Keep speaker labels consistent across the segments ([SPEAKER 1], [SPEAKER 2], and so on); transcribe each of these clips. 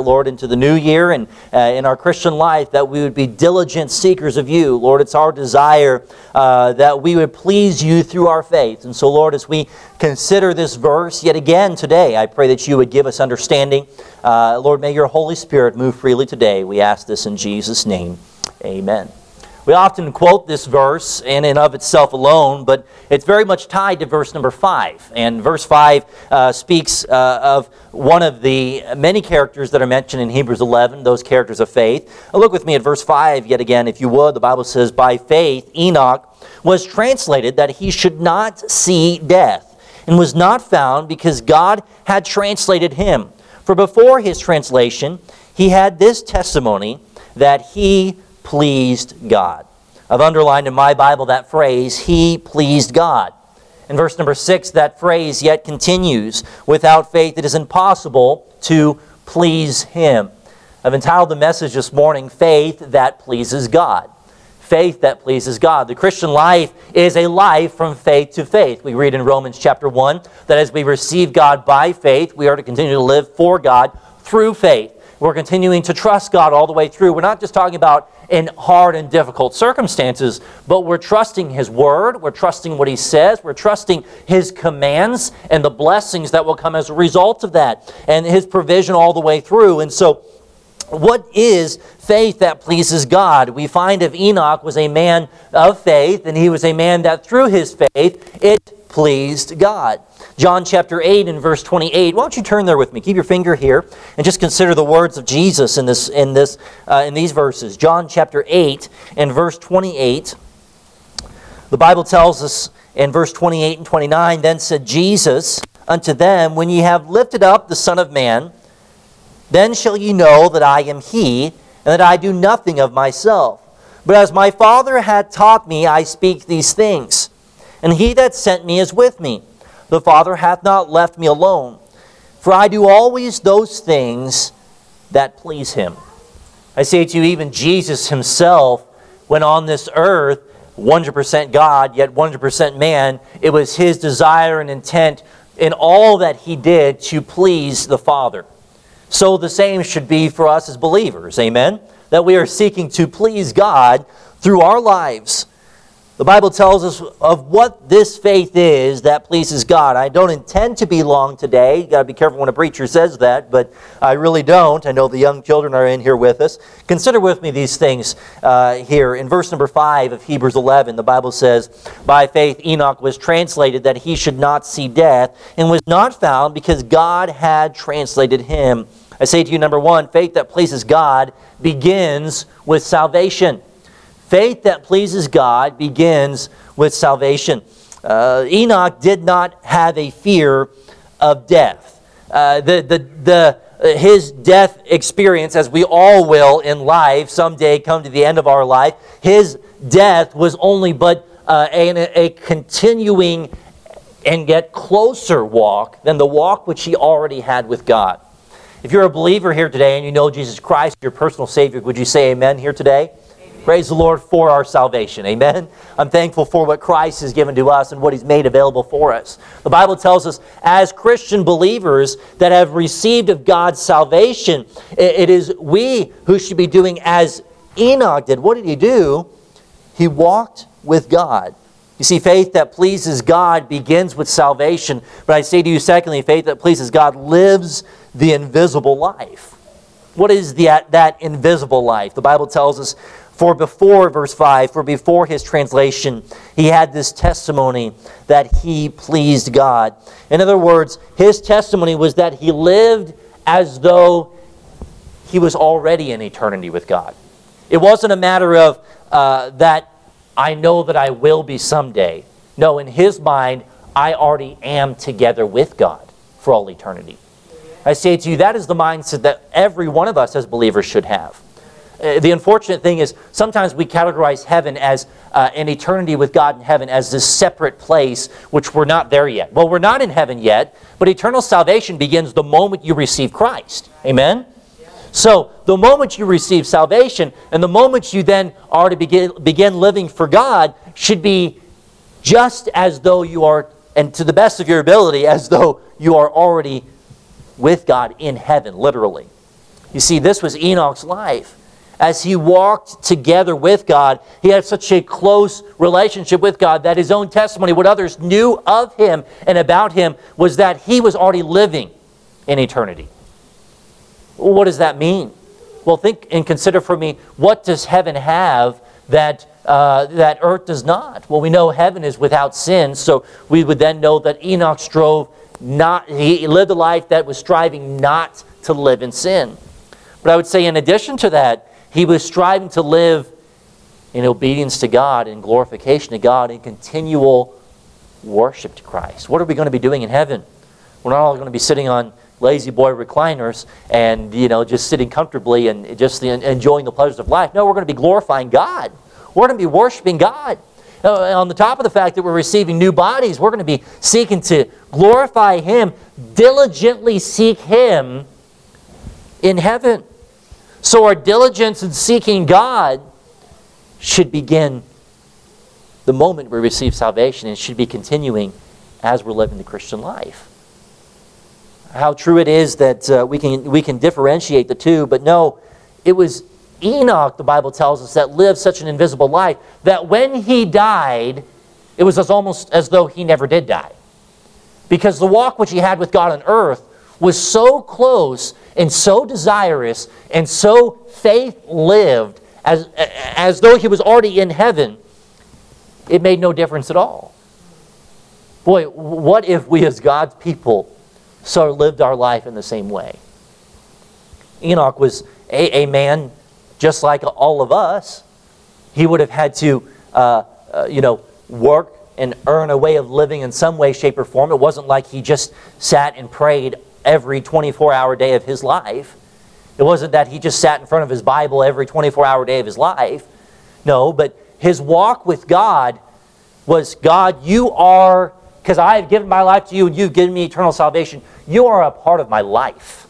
[SPEAKER 1] Lord, into the new year and uh, in our Christian life, that we would be diligent seekers of you. Lord, it's our desire uh, that we would please you through our faith. And so, Lord, as we consider this verse yet again today, I pray that you would give us understanding. Uh, Lord, may your Holy Spirit move freely today. We ask this in Jesus' name. Amen. We often quote this verse in and of itself alone, but it's very much tied to verse number 5. And verse 5 uh, speaks uh, of one of the many characters that are mentioned in Hebrews 11, those characters of faith. Uh, look with me at verse 5 yet again, if you would. The Bible says, By faith, Enoch was translated that he should not see death, and was not found because God had translated him. For before his translation, he had this testimony that he pleased God. I've underlined in my Bible that phrase, He pleased God. In verse number six, that phrase yet continues without faith, it is impossible to please Him. I've entitled the message this morning, Faith That Pleases God. Faith that pleases God. The Christian life is a life from faith to faith. We read in Romans chapter 1 that as we receive God by faith, we are to continue to live for God through faith. We're continuing to trust God all the way through. We're not just talking about in hard and difficult circumstances, but we're trusting His Word, we're trusting what He says, we're trusting His commands and the blessings that will come as a result of that, and His provision all the way through. And so, what is faith that pleases God? We find if Enoch was a man of faith, and he was a man that through his faith, it pleased God. John chapter 8 and verse 28. Why don't you turn there with me? Keep your finger here and just consider the words of Jesus in, this, in, this, uh, in these verses. John chapter 8 and verse 28. The Bible tells us in verse 28 and 29 Then said Jesus unto them, When ye have lifted up the Son of Man, then shall ye know that I am He, and that I do nothing of myself. But as my Father hath taught me, I speak these things. And he that sent me is with me. The Father hath not left me alone, for I do always those things that please him. I say to you, even Jesus himself, when on this earth, 100% God, yet 100% man, it was his desire and intent in all that he did to please the Father. So the same should be for us as believers. Amen? That we are seeking to please God through our lives. The Bible tells us of what this faith is that pleases God. I don't intend to be long today. You got to be careful when a preacher says that, but I really don't. I know the young children are in here with us. Consider with me these things uh, here. In verse number 5 of Hebrews 11, the Bible says, By faith Enoch was translated that he should not see death, and was not found because God had translated him. I say to you, number one, faith that pleases God begins with salvation. Faith that pleases God begins with salvation. Uh, Enoch did not have a fear of death. Uh, the, the, the, his death experience, as we all will in life, someday come to the end of our life, his death was only but uh, a, a continuing and get closer walk than the walk which he already had with God. If you're a believer here today and you know Jesus Christ, your personal Savior, would you say amen here today? Praise the Lord for our salvation. Amen. I'm thankful for what Christ has given to us and what He's made available for us. The Bible tells us, as Christian believers that have received of God's salvation, it is we who should be doing as Enoch did. What did he do? He walked with God. You see, faith that pleases God begins with salvation. But I say to you, secondly, faith that pleases God lives the invisible life. What is the, that invisible life? The Bible tells us for before, verse 5, for before his translation, he had this testimony that he pleased God. In other words, his testimony was that he lived as though he was already in eternity with God. It wasn't a matter of uh, that I know that I will be someday. No, in his mind, I already am together with God for all eternity. I say to you, that is the mindset that every one of us as believers should have. Uh, the unfortunate thing is sometimes we categorize heaven as uh, an eternity with God in heaven as this separate place, which we're not there yet. Well, we're not in heaven yet, but eternal salvation begins the moment you receive Christ. Amen? So, the moment you receive salvation and the moment you then are to begin, begin living for God should be just as though you are, and to the best of your ability, as though you are already with God in heaven, literally. You see, this was Enoch's life. As he walked together with God, he had such a close relationship with God that his own testimony, what others knew of him and about him, was that he was already living in eternity. What does that mean? Well, think and consider for me what does heaven have that, uh, that earth does not? Well, we know heaven is without sin, so we would then know that Enoch strove not, he lived a life that was striving not to live in sin. But I would say, in addition to that, he was striving to live in obedience to God, in glorification to God, in continual worship to Christ. What are we going to be doing in heaven? We're not all going to be sitting on La-Z-Boy recliners and you know just sitting comfortably and just enjoying the pleasures of life. No, we're going to be glorifying God. We're going to be worshiping God. Uh, on the top of the fact that we're receiving new bodies, we're going to be seeking to glorify Him, diligently seek Him in heaven. So our diligence in seeking God should begin the moment we receive salvation and should be continuing as we're living the Christian life. How true it is that uh, we, can, we can differentiate the two, but no, it was Enoch, the Bible tells us, that lived such an invisible life that when he died, it was as almost as though he never did die. Because the walk which he had with God on earth was so close and so desirous and so faith lived as, as though he was already in heaven, it made no difference at all. Boy, what if we as God's people so lived our life in the same way? Enoch was a, a man just like all of us. He would have had to, uh, uh, you know, work and earn a way of living in some way, shape, or form. It wasn't like he just sat and prayed every 24 hour day of his life. It wasn't that he just sat in front of his Bible every 24 hour day of his life. No, but his walk with God was God, you are, because I have given my life to you and you've given me eternal salvation, you are a part of my life.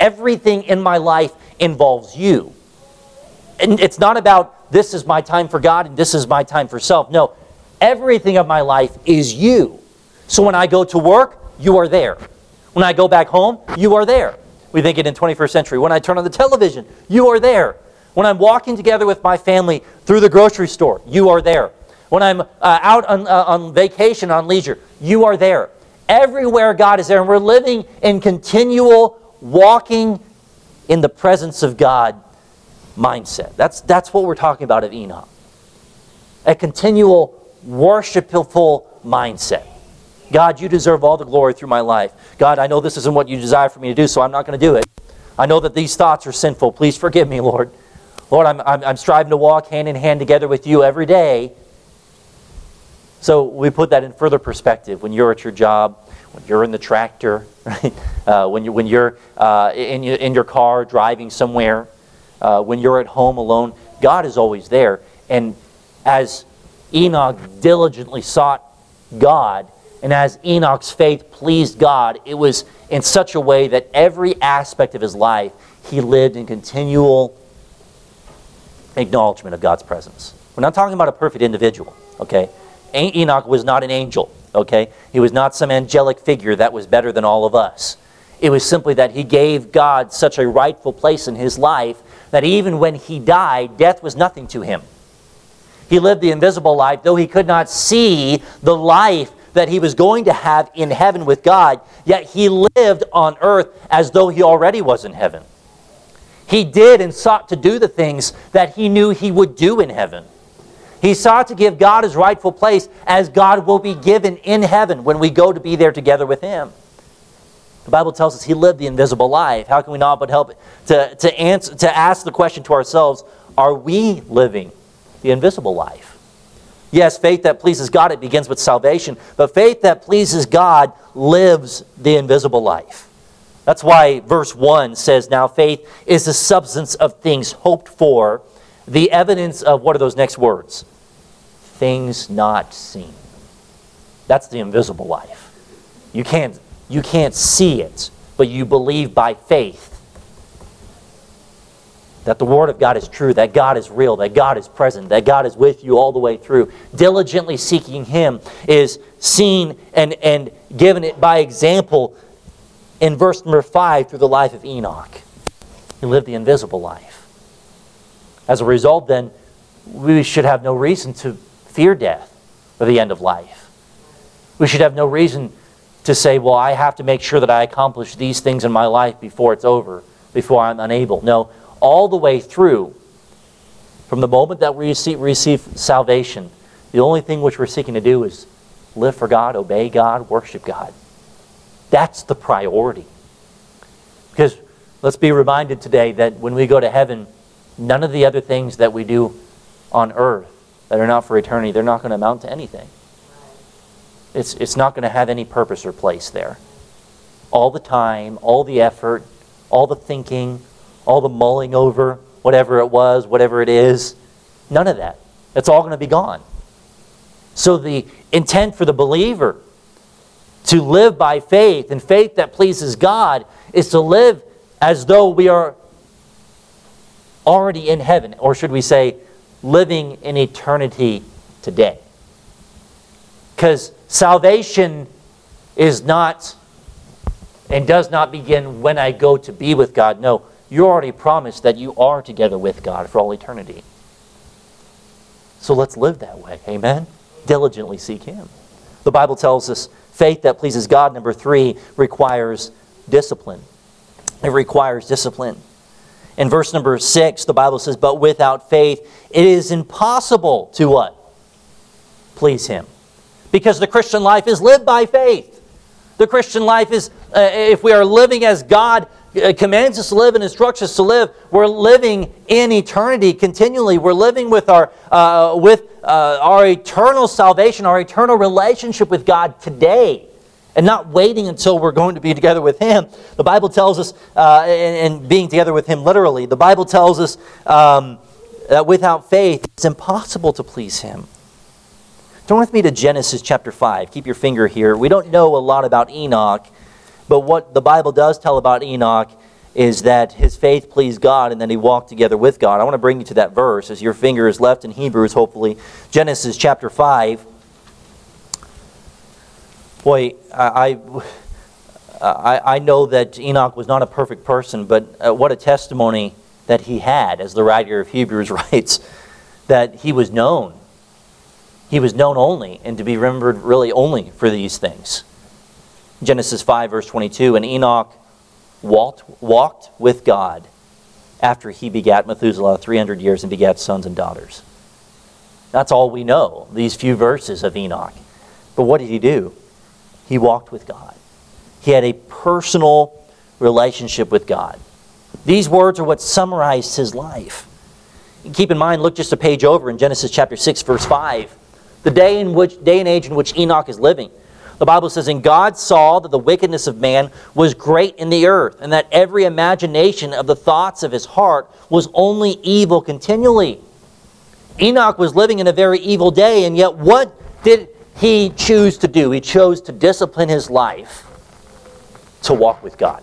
[SPEAKER 1] Everything in my life involves you. And it's not about this is my time for God and this is my time for self. No, everything of my life is you. So when I go to work, you are there. When I go back home, you are there. We think it in 21st century. When I turn on the television, you are there. When I'm walking together with my family through the grocery store, you are there. When I'm uh, out on, uh, on vacation, on leisure, you are there. Everywhere God is there. And we're living in continual walking in the presence of God mindset. That's, that's what we're talking about of Enoch. A continual worshipful mindset. God, you deserve all the glory through my life. God, I know this isn't what you desire for me to do, so I'm not going to do it. I know that these thoughts are sinful. Please forgive me, Lord. Lord, I'm, I'm, I'm striving to walk hand in hand together with you every day. So we put that in further perspective when you're at your job, when you're in the tractor, right? Uh, when, you, when you're uh, in, in your car driving somewhere, uh, when you're at home alone. God is always there. And as Enoch diligently sought God, and as Enoch's faith pleased God, it was in such a way that every aspect of his life he lived in continual acknowledgement of God's presence. We're not talking about a perfect individual, okay? Enoch was not an angel, okay? He was not some angelic figure that was better than all of us. It was simply that he gave God such a rightful place in his life that even when he died, death was nothing to him. He lived the invisible life, though he could not see the life that he was going to have in heaven with God, yet he lived on earth as though he already was in heaven. He did and sought to do the things that he knew he would do in heaven. He sought to give God his rightful place as God will be given in heaven when we go to be there together with him. The Bible tells us he lived the invisible life. How can we not but help to, to, answer, to ask the question to ourselves are we living the invisible life? Yes, faith that pleases God, it begins with salvation. But faith that pleases God lives the invisible life. That's why verse 1 says, Now faith is the substance of things hoped for, the evidence of what are those next words? Things not seen. That's the invisible life. You can't, you can't see it, but you believe by faith that the Word of God is true, that God is real, that God is present, that God is with you all the way through. Diligently seeking Him is seen and, and given it by example in verse number 5 through the life of Enoch. He lived the invisible life. As a result, then, we should have no reason to fear death or the end of life. We should have no reason to say, well, I have to make sure that I accomplish these things in my life before it's over, before I'm unable. No, all the way through, from the moment that we receive, receive salvation, the only thing which we're seeking to do is live for God, obey God, worship God. That's the priority. Because let's be reminded today that when we go to heaven, none of the other things that we do on earth that are not for eternity, they're not going to amount to anything. It's, it's not going to have any purpose or place there. All the time, all the effort, all the thinking, all the mulling over, whatever it was, whatever it is, none of that. It's all going to be gone. So the intent for the believer to live by faith and faith that pleases God is to live as though we are already in heaven, or should we say, living in eternity today. Because salvation is not and does not begin when I go to be with God. No, you already promised that you are together with God for all eternity. So let's live that way. Amen? Diligently seek Him. The Bible tells us faith that pleases God, number three, requires discipline. It requires discipline. In verse number six, the Bible says, But without faith, it is impossible to what? Please Him. Because the Christian life is lived by faith. The Christian life is, uh, if we are living as God commands us to live and instructs us to live, we're living in eternity continually. We're living with our, uh, with, uh, our eternal salvation, our eternal relationship with God today and not waiting until we're going to be together with Him. The Bible tells us, uh, and, and, being together with Him literally, the Bible tells us um, that without faith, it's impossible to please Him. Turn with me to Genesis chapter 5. Keep your finger here. We don't know a lot about Enoch, but what the Bible does tell about Enoch is that his faith pleased God and then he walked together with God. I want to bring you to that verse as your finger is left in Hebrews, hopefully. Genesis chapter 5 boy, I, I, I know that Enoch was not a perfect person, but uh, what a testimony that he had, as the writer of Hebrews writes, that he was known. He was known only, and to be remembered really only for these things. Genesis 5, verse 22 And Enoch walked, walked with God after he begat Methuselah 300 years and begat sons and daughters. That's all we know, these few verses of Enoch. But what did he do? He walked with God. He had a personal relationship with God. These words are what summarized his life. Keep in mind, look just a page over in Genesis chapter 6, verse 5. The day in which day and age in which Enoch is living. The Bible says, And God saw that the wickedness of man was great in the earth, and that every imagination of the thoughts of his heart was only evil continually. Enoch was living in a very evil day, and yet what did he choose to do. He chose to discipline his life to walk with God.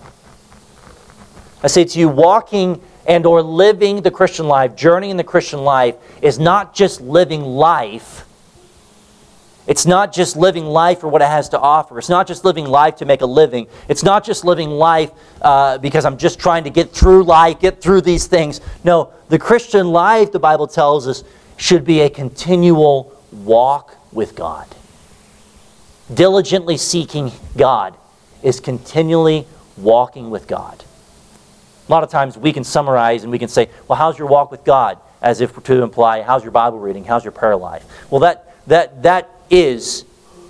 [SPEAKER 1] I say to you, walking and or living the Christian life, journeying the Christian life, is not just living life. It's not just living life for what it has to offer. It's not just living life to make a living. It's not just living life uh, because I'm just trying to get through life, get through these things. No, the Christian life, the Bible tells us, should be a continual walk with God diligently seeking God is continually walking with God. A lot of times we can summarize and we can say, well, how's your walk with God? As if to imply, how's your Bible reading? How's your prayer life? Well, that, that, that is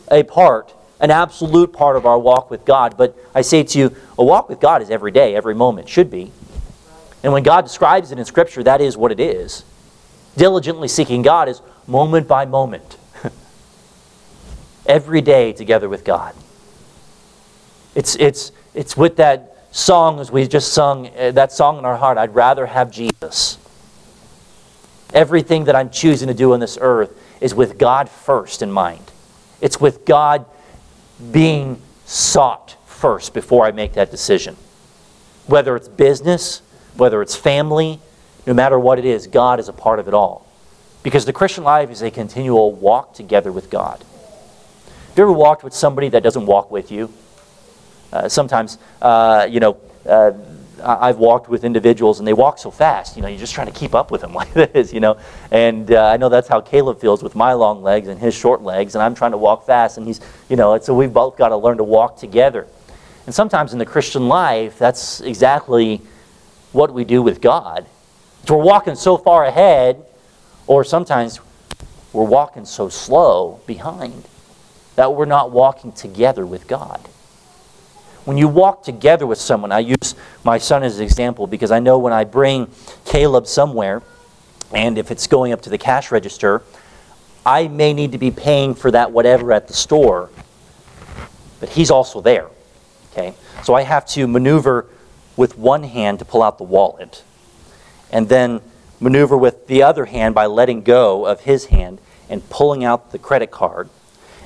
[SPEAKER 1] a part, an absolute part of our walk with God. But I say to you, a walk with God is every day, every moment, should be. And when God describes it in Scripture, that is what it is. Diligently seeking God is moment by moment every day together with God. It's, it's, it's with that song as we just sung, uh, that song in our heart, I'd rather have Jesus. Everything that I'm choosing to do on this earth is with God first in mind. It's with God being sought first before I make that decision. Whether it's business, whether it's family, no matter what it is, God is a part of it all. Because the Christian life is a continual walk together with God. Have you ever walked with somebody that doesn't walk with you? Uh, sometimes, uh, you know, uh, I've walked with individuals and they walk so fast, you know, you're just trying to keep up with them like this, you know. And uh, I know that's how Caleb feels with my long legs and his short legs, and I'm trying to walk fast, and he's, you know, so we've both got to learn to walk together. And sometimes in the Christian life, that's exactly what we do with God. we're walking so far ahead, or sometimes we're walking so slow behind that we're not walking together with God. When you walk together with someone, I use my son as an example because I know when I bring Caleb somewhere, and if it's going up to the cash register, I may need to be paying for that whatever at the store, but he's also there. Okay? So I have to maneuver with one hand to pull out the wallet, and then maneuver with the other hand by letting go of his hand and pulling out the credit card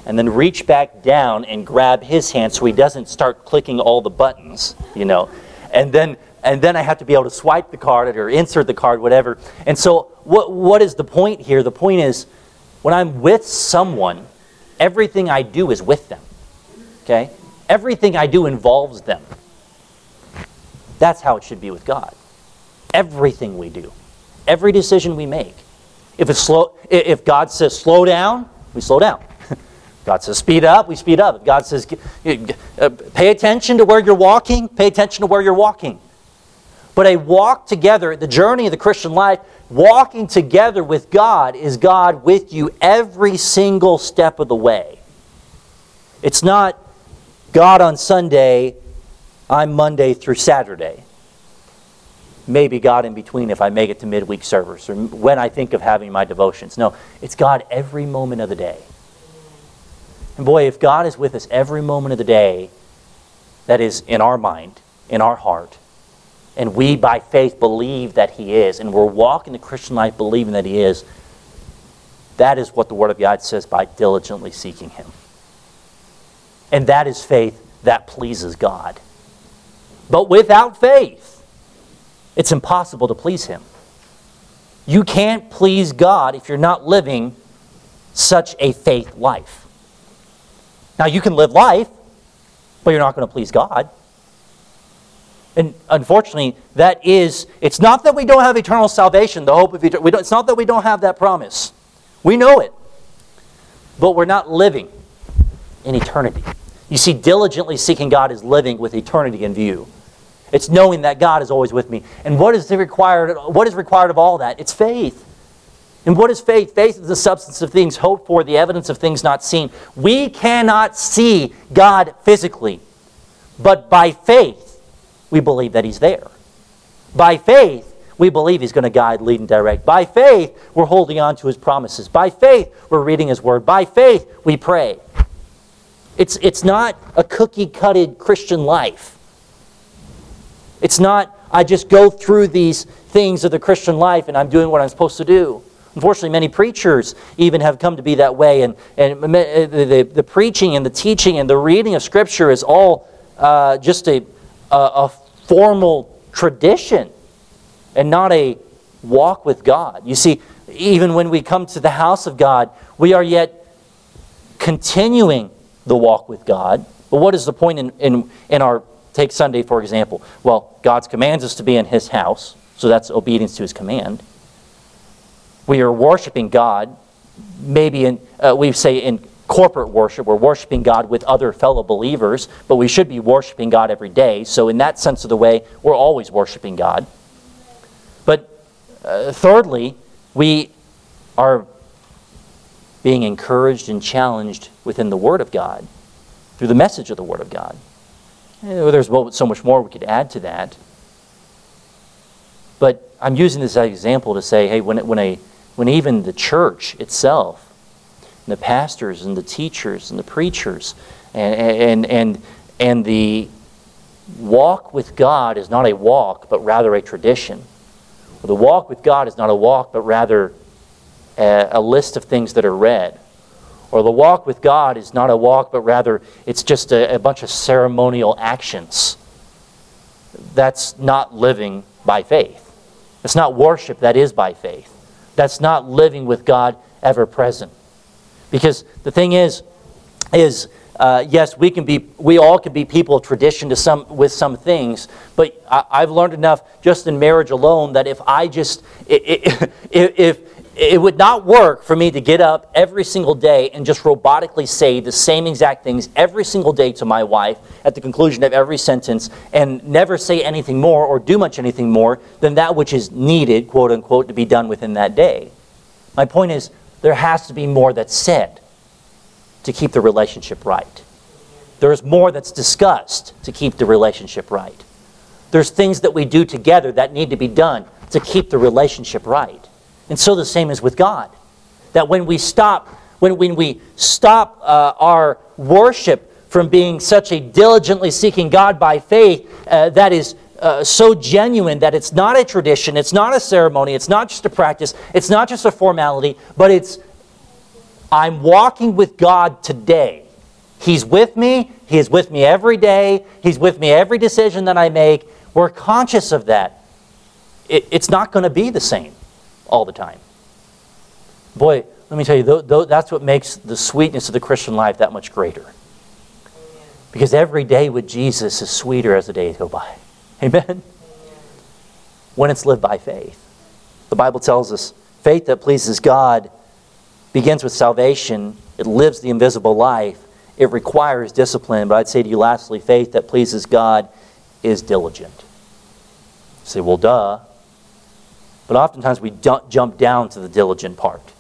[SPEAKER 1] and then reach back down and grab his hand so he doesn't start clicking all the buttons, you know. And then and then I have to be able to swipe the card or insert the card, whatever. And so what what is the point here? The point is when I'm with someone, everything I do is with them. Okay? Everything I do involves them. That's how it should be with God. Everything we do, every decision we make. If it's slow if God says slow down, we slow down. God says, speed up, we speed up. God says, uh, pay attention to where you're walking, pay attention to where you're walking. But a walk together, the journey of the Christian life, walking together with God is God with you every single step of the way. It's not God on Sunday, I'm Monday through Saturday. Maybe God in between if I make it to midweek service or when I think of having my devotions. No, it's God every moment of the day. And boy, if God is with us every moment of the day, that is in our mind, in our heart, and we by faith believe that He is, and we're walking the Christian life believing that He is, that is what the Word of God says by diligently seeking Him. And that is faith that pleases God. But without faith, it's impossible to please Him. You can't please God if you're not living such a faith life. Now, you can live life, but you're not going to please God. And unfortunately, that is, it's not that we don't have eternal salvation, the hope of eternal, it's not that we don't have that promise. We know it. But we're not living in eternity. You see, diligently seeking God is living with eternity in view. It's knowing that God is always with me. And what is required, what is required of all that? It's faith. And what is faith? Faith is the substance of things hoped for, the evidence of things not seen. We cannot see God physically, but by faith, we believe that He's there. By faith, we believe He's going to guide, lead, and direct. By faith, we're holding on to His promises. By faith, we're reading His Word. By faith, we pray. It's, it's not a cookie cutted Christian life. It's not, I just go through these things of the Christian life and I'm doing what I'm supposed to do. Unfortunately, many preachers even have come to be that way, and, and the, the, the preaching and the teaching and the reading of Scripture is all uh, just a, a, a formal tradition and not a walk with God. You see, even when we come to the house of God, we are yet continuing the walk with God. But what is the point in, in, in our, take Sunday for example? Well, God's commands us to be in His house, so that's obedience to His command we are worshiping God, maybe in, uh, we say in corporate worship, we're worshiping God with other fellow believers, but we should be worshiping God every day. So, in that sense of the way, we're always worshiping God. But uh, thirdly, we are being encouraged and challenged within the Word of God through the message of the Word of God. There's so much more we could add to that. But I'm using this as an example to say, hey, when, when a when even the church itself, the pastors and the teachers and the preachers and, and, and, and the walk with God is not a walk, but rather a tradition. The walk with God is not a walk, but rather a, a list of things that are read. Or the walk with God is not a walk, but rather it's just a, a bunch of ceremonial actions. That's not living by faith. It's not worship that is by faith that's not living with God ever present. Because the thing is, is uh, yes, we can be, we all can be people of tradition to some, with some things, but I, have learned enough just in marriage alone that if I just, if, if, it would not work for me to get up every single day and just robotically say the same exact things every single day to my wife at the conclusion of every sentence and never say anything more or do much anything more than that which is needed, quote unquote, to be done within that day. My point is, there has to be more that's said to keep the relationship right. There's more that's discussed to keep the relationship right. There's things that we do together that need to be done to keep the relationship right. And so the same is with God. That when we stop, when, when we stop uh, our worship from being such a diligently seeking God by faith uh, that is uh, so genuine that it's not a tradition, it's not a ceremony, it's not just a practice, it's not just a formality, but it's I'm walking with God today. He's with me, He is with me every day, He's with me every decision that I make. We're conscious of that. It, it's not going to be the same all the time. Boy, let me tell you, th- th- that's what makes the sweetness of the Christian life that much greater. Because every day with Jesus is sweeter as the days go by. Amen? When it's lived by faith. The Bible tells us faith that pleases God begins with salvation, it lives the invisible life, it requires discipline. But I'd say to you lastly, faith that pleases God is diligent. You say, well, duh. But oftentimes we jump down to the diligent part.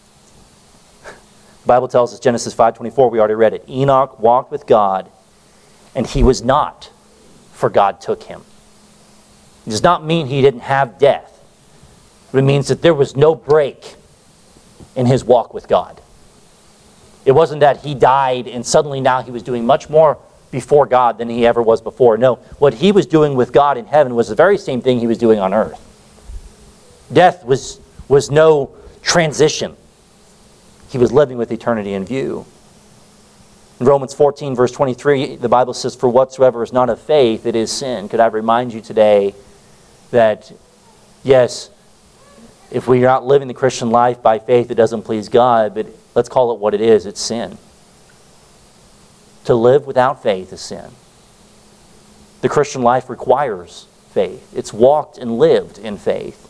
[SPEAKER 1] The Bible tells us, Genesis 5.24, we already read it. Enoch walked with God, and he was not, for God took him. It does not mean he didn't have death. But it means that there was no break in his walk with God. It wasn't that he died and suddenly now he was doing much more before God than he ever was before. No, what he was doing with God in heaven was the very same thing he was doing on earth. Death was, was no transition. He was living with eternity in view. In Romans 14, verse 23, the Bible says, For whatsoever is not of faith, it is sin. Could I remind you today that, yes, if we're not living the Christian life by faith, it doesn't please God, but let's call it what it is it's sin. To live without faith is sin. The Christian life requires faith, it's walked and lived in faith.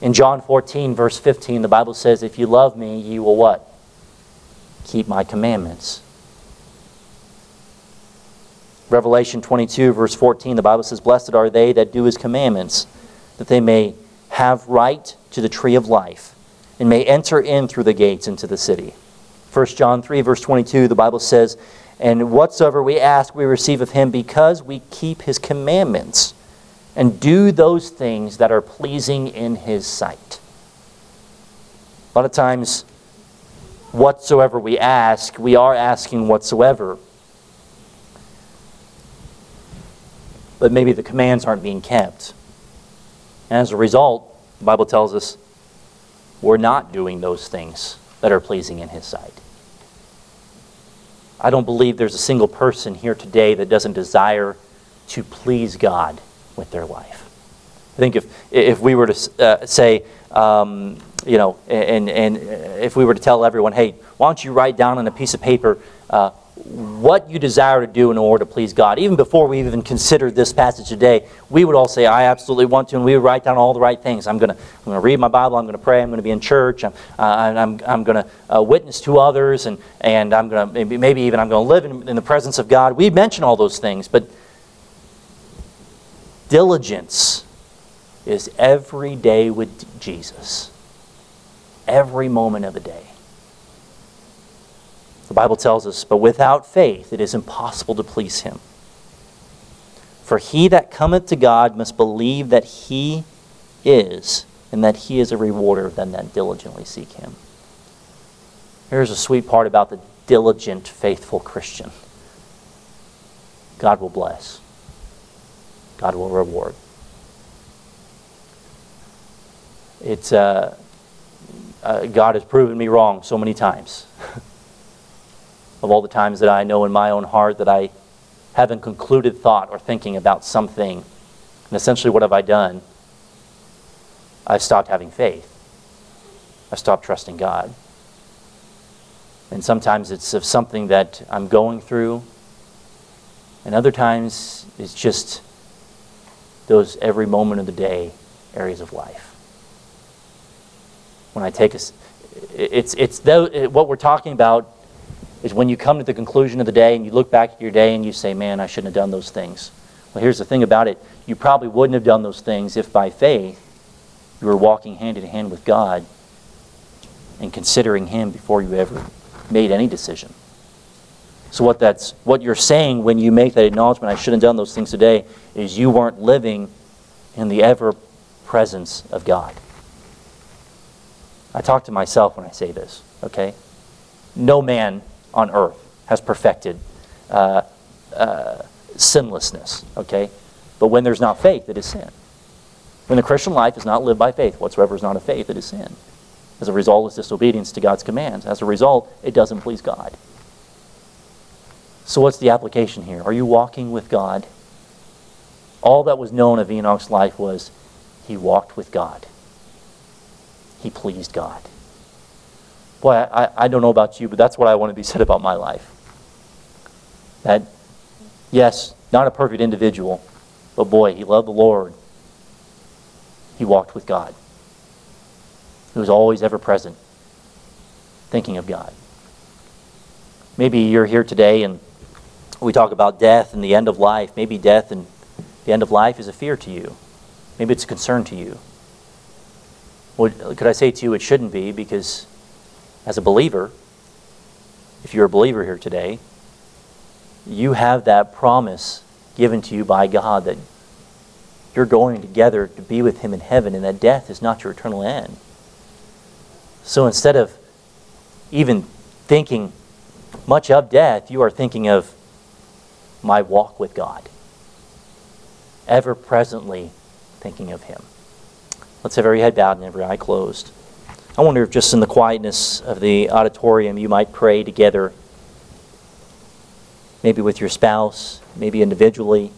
[SPEAKER 1] In John 14, verse 15, the Bible says, If you love me, you will what? Keep my commandments. Revelation 22, verse 14, the Bible says, Blessed are they that do his commandments, that they may have right to the tree of life and may enter in through the gates into the city. 1 John 3, verse 22, the Bible says, And whatsoever we ask, we receive of him because we keep his commandments and do those things that are pleasing in His sight. A lot of times, whatsoever we ask, we are asking whatsoever. But maybe the commands aren't being kept. And as a result, the Bible tells us we're not doing those things that are pleasing in His sight. I don't believe there's a single person here today that doesn't desire to please God with their life. I think if, if we were to uh, say, um, you know, and, and if we were to tell everyone, hey, why don't you write down on a piece of paper uh, what you desire to do in order to please God. Even before we even considered this passage today, we would all say, I absolutely want to, and we would write down all the right things. I'm going to I'm gonna read my Bible, I'm going to pray, I'm going to be in church, I'm, uh, I'm, I'm going to uh, witness to others, and, and I'm going to, maybe, maybe even I'm going to live in, in the presence of God. We mention all those things, but Diligence is every day with Jesus, every moment of the day. The Bible tells us, but without faith it is impossible to please him. For he that cometh to God must believe that he is, and that he is a rewarder of them that diligently seek him. Here's a sweet part about the diligent, faithful Christian God will bless. God will reward. It's, uh, uh, God has proven me wrong so many times. of all the times that I know in my own heart that I haven't concluded thought or thinking about something. And essentially, what have I done? I've stopped having faith. I stopped trusting God. And sometimes it's of something that I'm going through. And other times it's just those every moment of the day areas of life. When I take a, it's, it's the, what we're talking about is when you come to the conclusion of the day and you look back at your day and you say, man, I shouldn't have done those things. Well, here's the thing about it. You probably wouldn't have done those things if by faith you were walking hand in hand with God and considering Him before you ever made any decision. So what that's what you're saying when you make that acknowledgement, I shouldn't have done those things today, is you weren't living in the ever presence of God. I talk to myself when I say this, okay? No man on earth has perfected uh, uh, sinlessness, okay? But when there's not faith, it is sin. When the Christian life is not lived by faith, whatsoever is not of faith, it is sin. As a result, it's disobedience to God's commands. As a result, it doesn't please God. So, what's the application here? Are you walking with God? All that was known of Enoch's life was he walked with God, he pleased God. Boy, I, I don't know about you, but that's what I want to be said about my life. That, yes, not a perfect individual, but boy, he loved the Lord. He walked with God. He was always ever present, thinking of God. Maybe you're here today and we talk about death and the end of life. Maybe death and the end of life is a fear to you. Maybe it's a concern to you. Could I say to you it shouldn't be because as a believer, if you're a believer here today, you have that promise given to you by God that you're going together to be with Him in heaven and that death is not your eternal end. So instead of even thinking much of death, you are thinking of my walk with God, ever presently thinking of Him. Let's have every head bowed and every eye closed. I wonder if just in the quietness of the auditorium you might pray together, maybe with your spouse, maybe individually